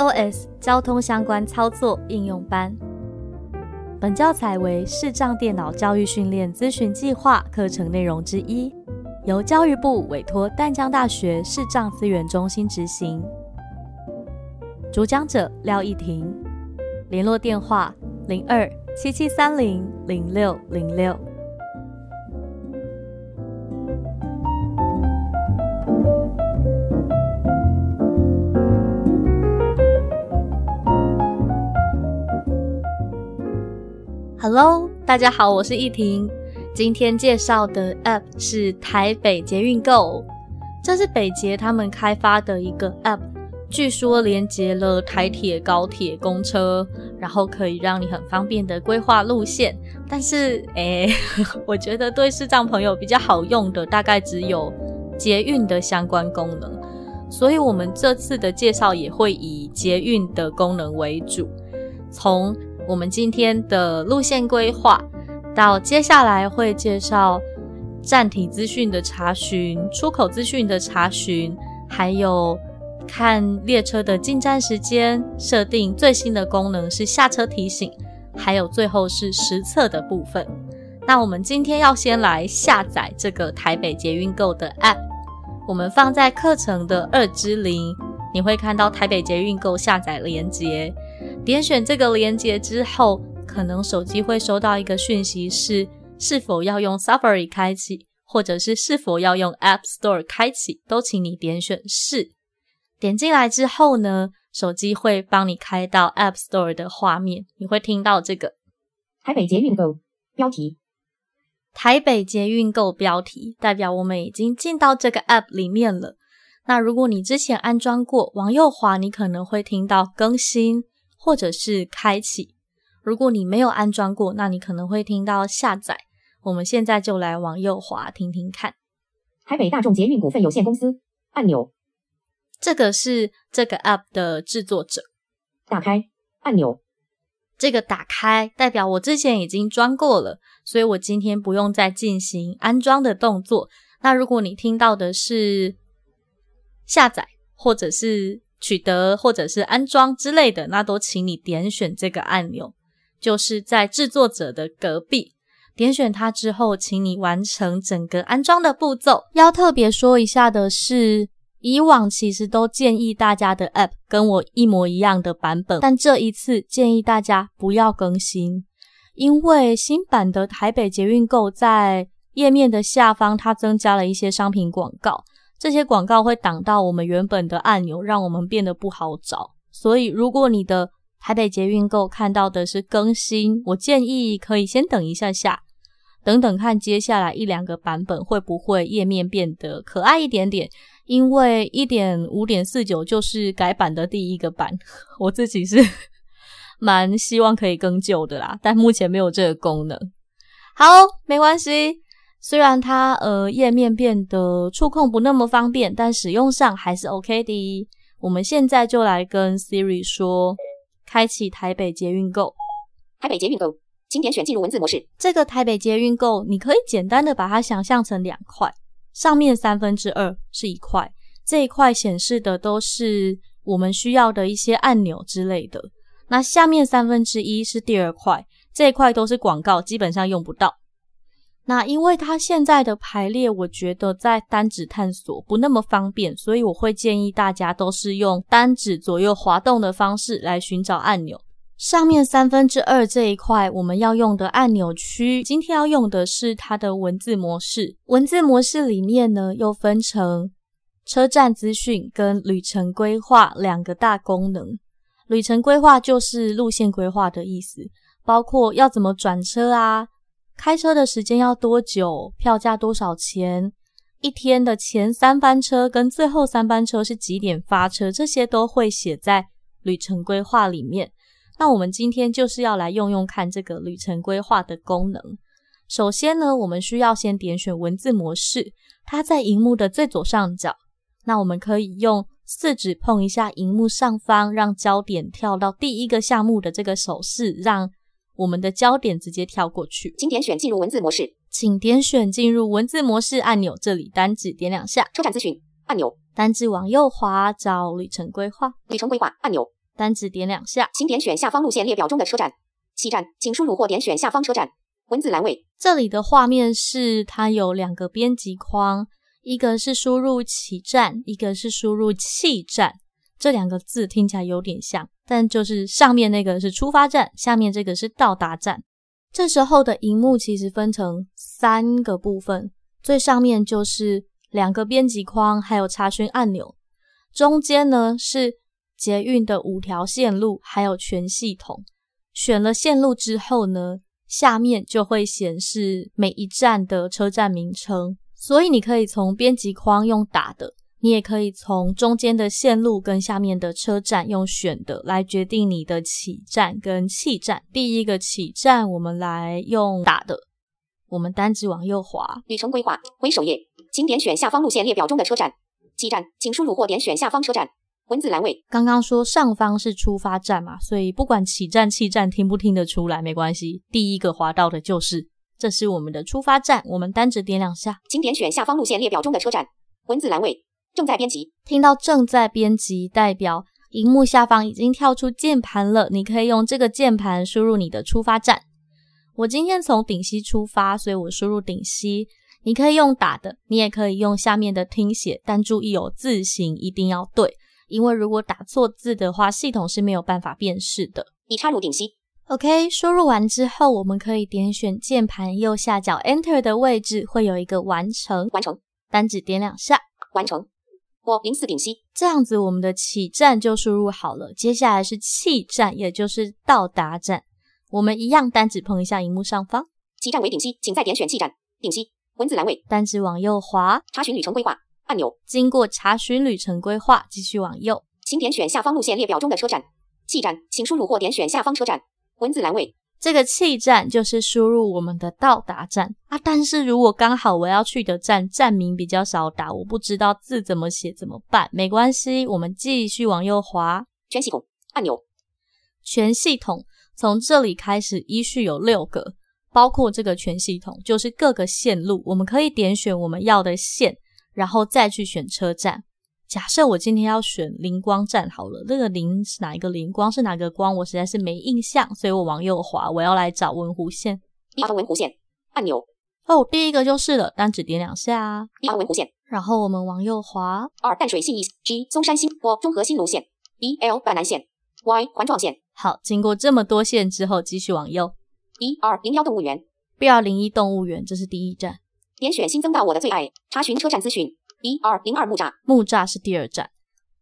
iOS 交通相关操作应用班。本教材为视障电脑教育训练咨询计划课程内容之一，由教育部委托淡江大学视障资源中心执行。主讲者廖一婷，联络电话零二七七三零零六零六。Hello，大家好，我是逸婷。今天介绍的 App 是台北捷运 Go，这是北捷他们开发的一个 App，据说连接了台铁、高铁、公车，然后可以让你很方便的规划路线。但是，哎，我觉得对视障朋友比较好用的，大概只有捷运的相关功能。所以，我们这次的介绍也会以捷运的功能为主，从。我们今天的路线规划，到接下来会介绍站体资讯的查询、出口资讯的查询，还有看列车的进站时间、设定最新的功能是下车提醒，还有最后是实测的部分。那我们今天要先来下载这个台北捷运购的 App，我们放在课程的二之零，你会看到台北捷运购下载连接。点选这个连接之后，可能手机会收到一个讯息，是是否要用 Safari 开启，或者是是否要用 App Store 开启，都请你点选是。点进来之后呢，手机会帮你开到 App Store 的画面，你会听到这个台北捷运购标题。台北捷运购标题代表我们已经进到这个 App 里面了。那如果你之前安装过，往右滑，你可能会听到更新。或者是开启，如果你没有安装过，那你可能会听到下载。我们现在就来往右滑听听看。台北大众捷运股份有限公司按钮，这个是这个 App 的制作者。打开按钮，这个打开代表我之前已经装过了，所以我今天不用再进行安装的动作。那如果你听到的是下载，或者是取得或者是安装之类的，那都请你点选这个按钮，就是在制作者的隔壁。点选它之后，请你完成整个安装的步骤。要特别说一下的是，以往其实都建议大家的 App 跟我一模一样的版本，但这一次建议大家不要更新，因为新版的台北捷运购在页面的下方，它增加了一些商品广告。这些广告会挡到我们原本的按钮，让我们变得不好找。所以，如果你的台北捷运购看到的是更新，我建议可以先等一下下，等等看接下来一两个版本会不会页面变得可爱一点点。因为一点五点四九就是改版的第一个版，我自己是蛮希望可以更旧的啦，但目前没有这个功能。好，没关系。虽然它呃页面变得触控不那么方便，但使用上还是 OK 的。我们现在就来跟 Siri 说，开启台北捷运购。台北捷运购，请点选进入文字模式。这个台北捷运购，你可以简单的把它想象成两块，上面三分之二是一块，这一块显示的都是我们需要的一些按钮之类的。那下面三分之一是第二块，这一块都是广告，基本上用不到。那因为它现在的排列，我觉得在单指探索不那么方便，所以我会建议大家都是用单指左右滑动的方式来寻找按钮。上面三分之二这一块我们要用的按钮区，今天要用的是它的文字模式。文字模式里面呢，又分成车站资讯跟旅程规划两个大功能。旅程规划就是路线规划的意思，包括要怎么转车啊。开车的时间要多久？票价多少钱？一天的前三班车跟最后三班车是几点发车？这些都会写在旅程规划里面。那我们今天就是要来用用看这个旅程规划的功能。首先呢，我们需要先点选文字模式，它在荧幕的最左上角。那我们可以用四指碰一下荧幕上方，让焦点跳到第一个项目的这个手势，让。我们的焦点直接跳过去，请点选进入文字模式，请点选进入文字模式按钮，这里单指点两下。车站咨询按钮，单指往右滑找旅程规划，旅程规划按钮，单指点两下，请点选下方路线列表中的车站。西站，请输入或点选下方车站。文字栏位，这里的画面是它有两个编辑框，一个是输入起站，一个是输入气站。这两个字听起来有点像，但就是上面那个是出发站，下面这个是到达站。这时候的荧幕其实分成三个部分，最上面就是两个编辑框，还有查询按钮。中间呢是捷运的五条线路，还有全系统。选了线路之后呢，下面就会显示每一站的车站名称。所以你可以从编辑框用打的，你也可以从中间的线路跟下面的车站用选的来决定你的起站跟弃站。第一个起站，我们来用打的，我们单指往右滑，旅程规划回首页，请点选下方路线列表中的车站。起站，请输入或点选下方车站。文字栏位，刚刚说上方是出发站嘛，所以不管起站、弃站听不听得出来没关系。第一个滑到的就是，这是我们的出发站，我们单指点两下，请点选下方路线列表中的车站。文字栏位，正在编辑。听到正在编辑，代表荧幕下方已经跳出键盘了，你可以用这个键盘输入你的出发站。我今天从顶溪出发，所以我输入顶溪。你可以用打的，你也可以用下面的听写，但注意有字形一定要对，因为如果打错字的话，系统是没有办法辨识的。已插入顶溪。OK，输入完之后，我们可以点选键盘右下角 Enter 的位置，会有一个完成，完成，单指点两下，完成。我零四顶溪，这样子我们的起站就输入好了。接下来是气站，也就是到达站，我们一样单指碰一下荧幕上方，起站为顶溪，请再点选气站，顶溪。文字栏位，单指往右滑，查询旅程规划按钮。经过查询旅程规划，继续往右，请点选下方路线列表中的车站。气站，请输入或点选下方车站。文字栏位，这个气站就是输入我们的到达站啊。但是如果刚好我要去的站站名比较少打，我不知道字怎么写怎么办？没关系，我们继续往右滑，全系统按钮。全系统从这里开始依序有六个。包括这个全系统，就是各个线路，我们可以点选我们要的线，然后再去选车站。假设我今天要选灵光站好了，那个灵是哪一个灵光是哪个光，我实在是没印象，所以我往右滑，我要来找文湖线。一号文湖线按钮。哦，第一个就是了，单指点两下。一号文湖线，然后我们往右滑。二淡水信义 G 松山新坡中和新芦线。一 L 板南线。Y 环状线。好，经过这么多线之后，继续往右。B 二零幺动物园，B 二零一动物园，这是第一站。点选新增到我的最爱，查询车站资讯。一二零二木栅，木栅是第二站。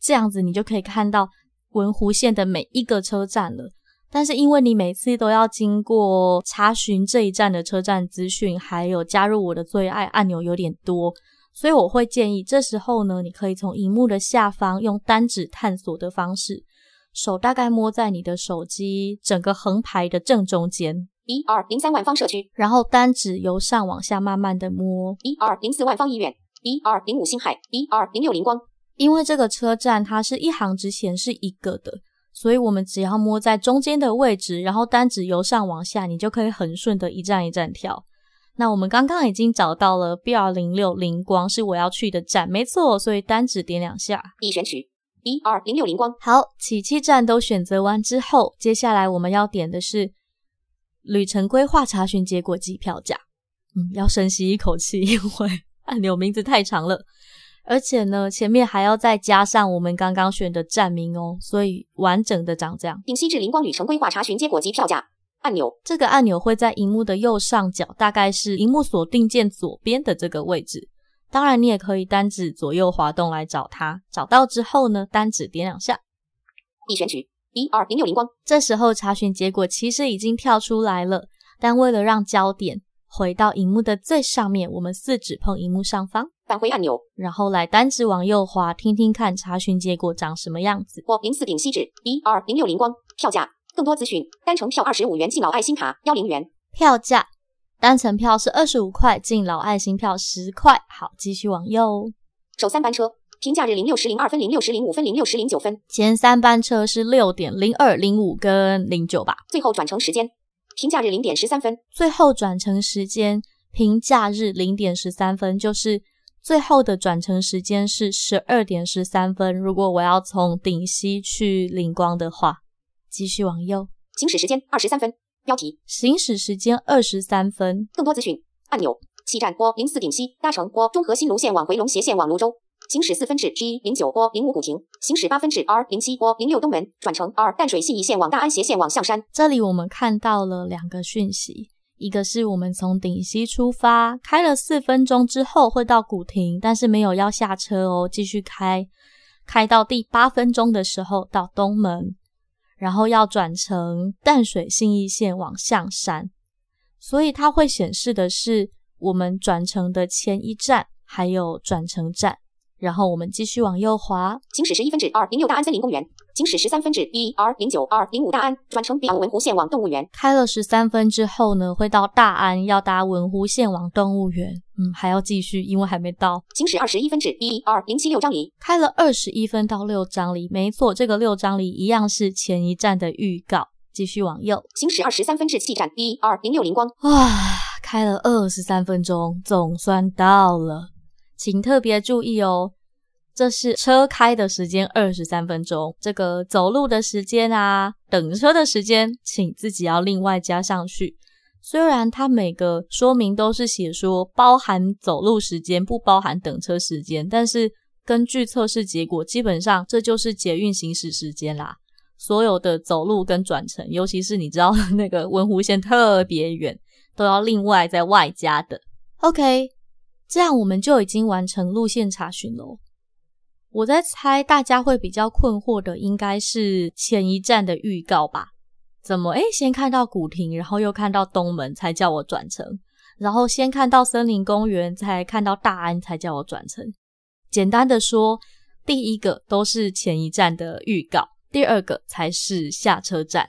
这样子你就可以看到文湖线的每一个车站了。但是因为你每次都要经过查询这一站的车站资讯，还有加入我的最爱按钮有点多，所以我会建议这时候呢，你可以从荧幕的下方用单指探索的方式，手大概摸在你的手机整个横排的正中间。一二零三万方社区，然后单指由上往下慢慢的摸。一二零四万方医院，一二零五星海，一二零六灵光。因为这个车站它是一行只显示一个的，所以我们只要摸在中间的位置，然后单指由上往下，你就可以很顺的一站一站跳。那我们刚刚已经找到了 B 二零六灵光是我要去的站，没错，所以单指点两下，已选取。一二零六灵光。好，起气站都选择完之后，接下来我们要点的是。旅程规划查询结果及票价，嗯，要深吸一口气，因为 按钮名字太长了，而且呢，前面还要再加上我们刚刚选的站名哦，所以完整的长这样。丙烯至灵光旅程规划查询结果及票价按钮，这个按钮会在荧幕的右上角，大概是荧幕锁定键左边的这个位置。当然，你也可以单指左右滑动来找它，找到之后呢，单指点两下，已选取。一二零六灵光，这时候查询结果其实已经跳出来了，但为了让焦点回到荧幕的最上面，我们四指碰荧幕上方返回按钮，然后来单指往右滑，听听看查询结果长什么样子。我零四顶锡纸，一二零六零光，票价更多资讯，单程票二十五元，敬老爱心卡幺零元。票价单程票是二十五块，敬老爱心票十块。好，继续往右，首三班车。平假日零六时零二分、零六时零五分、零六时零九分，前三班车是六点零二、零五跟零九吧。最后转乘时间，平假日零点十三分。最后转乘时间，平假日零点十三分，就是最后的转乘时间是十二点十三分。如果我要从顶溪去灵光的话，继续往右。行驶时间二十三分。标题：行驶时间二十三分。更多资讯按钮。西站拨零四顶溪，搭乘拨中和新芦线往回龙斜线往泸州。行驶四分至 G 零九波零五古亭。行驶八分至 R 零七波零六东门，转乘 R 淡水信义线往大安斜线往象山。这里我们看到了两个讯息。一个是我们从顶溪出发，开了四分钟之后会到古亭，但是没有要下车哦，继续开，开到第八分钟的时候到东门，然后要转乘淡水信义线往象山，所以它会显示的是我们转乘的前一站还有转乘站。然后我们继续往右滑，行驶十一分至二零六大安森林公园，行驶十三分至一 R 零九二零五大安，转乘 B 文湖线往动物园。开了十三分之后呢，会到大安，要搭文湖线往动物园。嗯，还要继续，因为还没到。行驶二十一分至一 R 零七六张里，开了二十一分到六张里，没错，这个六张里一样是前一站的预告。继续往右，行驶二十三分至七站 B R 零六零光。哇，开了二十三分钟，总算到了。请特别注意哦，这是车开的时间二十三分钟，这个走路的时间啊，等车的时间，请自己要另外加上去。虽然它每个说明都是写说包含走路时间，不包含等车时间，但是根据测试结果，基本上这就是捷运行驶时间啦。所有的走路跟转乘，尤其是你知道那个文湖线特别远，都要另外在外加的。OK。这样我们就已经完成路线查询了。我在猜大家会比较困惑的，应该是前一站的预告吧？怎么诶先看到古亭，然后又看到东门，才叫我转乘；然后先看到森林公园，才看到大安，才叫我转乘。简单的说，第一个都是前一站的预告，第二个才是下车站。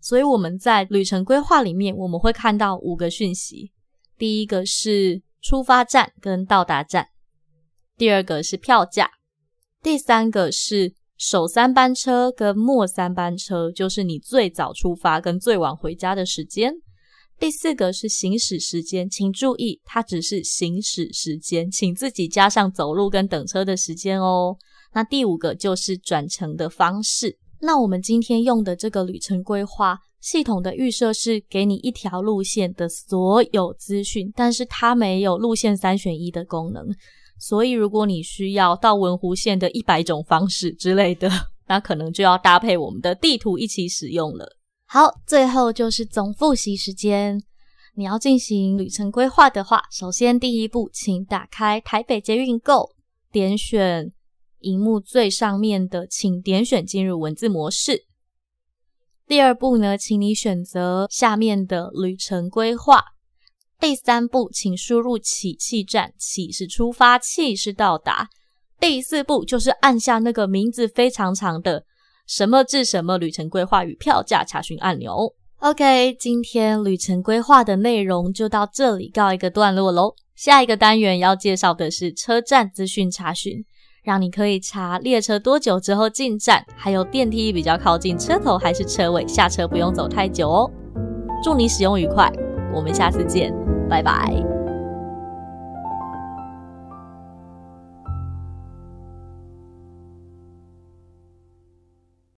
所以我们在旅程规划里面，我们会看到五个讯息。第一个是。出发站跟到达站，第二个是票价，第三个是首三班车跟末三班车，就是你最早出发跟最晚回家的时间。第四个是行驶时间，请注意，它只是行驶时间，请自己加上走路跟等车的时间哦。那第五个就是转乘的方式。那我们今天用的这个旅程规划。系统的预设是给你一条路线的所有资讯，但是它没有路线三选一的功能。所以如果你需要到文湖线的一百种方式之类的，那可能就要搭配我们的地图一起使用了。好，最后就是总复习时间。你要进行旅程规划的话，首先第一步，请打开台北捷运 Go，点选荧幕最上面的，请点选进入文字模式。第二步呢，请你选择下面的旅程规划。第三步，请输入起气站，起是出发，气是到达。第四步就是按下那个名字非常长的什么至什么旅程规划与票价查询按钮。OK，今天旅程规划的内容就到这里告一个段落喽。下一个单元要介绍的是车站资讯查询。让你可以查列车多久之后进站，还有电梯比较靠近车头还是车尾，下车不用走太久哦。祝你使用愉快，我们下次见，拜拜。